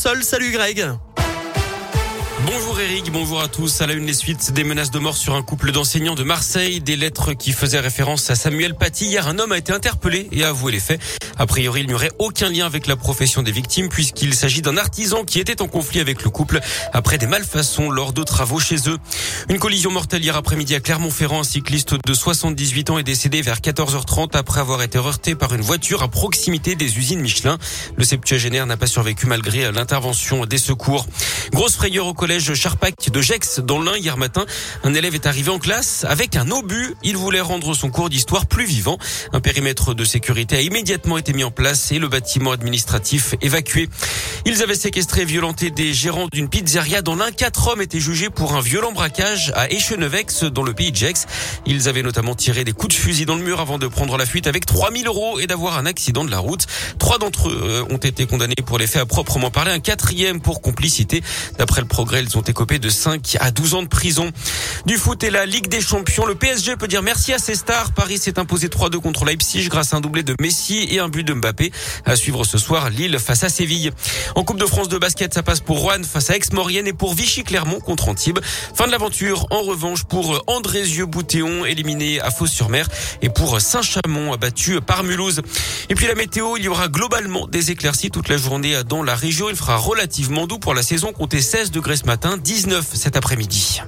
seul. Salut Greg. Bonjour Eric, bonjour à tous. À la une les suites des menaces de mort sur un couple d'enseignants de Marseille, des lettres qui faisaient référence à Samuel Paty. Hier, un homme a été interpellé et a avoué les faits. A priori, il n'y aurait aucun lien avec la profession des victimes puisqu'il s'agit d'un artisan qui était en conflit avec le couple après des malfaçons lors de travaux chez eux. Une collision mortelle hier après-midi à Clermont-Ferrand. Un cycliste de 78 ans est décédé vers 14h30 après avoir été heurté par une voiture à proximité des usines Michelin. Le septuagénaire n'a pas survécu malgré l'intervention des secours. Grosse frayeur au collège Charpac de Gex dans l'Ain hier matin. Un élève est arrivé en classe avec un obus. Il voulait rendre son cours d'histoire plus vivant. Un périmètre de sécurité a immédiatement été mis en place et le bâtiment administratif évacué. Ils avaient séquestré et violenté des gérants d'une pizzeria dans l'un. Quatre hommes étaient jugés pour un violent braquage à Echenevex dans le pays de Gex. Ils avaient notamment tiré des coups de fusil dans le mur avant de prendre la fuite avec 3000 euros et d'avoir un accident de la route. Trois d'entre eux euh, ont été condamnés pour les faits à proprement parler. Un quatrième pour complicité. D'après le progrès, ils ont écopé de 5 à 12 ans de prison. Du foot et la Ligue des Champions, le PSG peut dire merci à ses stars. Paris s'est imposé 3-2 contre Leipzig grâce à un doublé de Messi et un but de Mbappé. À suivre ce soir, Lille face à Séville. En Coupe de France de basket, ça passe pour Rouen face à Aix-Maurienne et pour Vichy-Clermont contre Antibes. Fin de l'aventure, en revanche, pour Andrézieux-Boutéon, éliminé à Fos-sur-Mer, et pour Saint-Chamond, abattu par Mulhouse. Et puis la météo, il y aura globalement des éclaircies toute la journée dans la région. Il fera relativement doux pour la saison, comptez 16 degrés ce matin, 19 cet après-midi.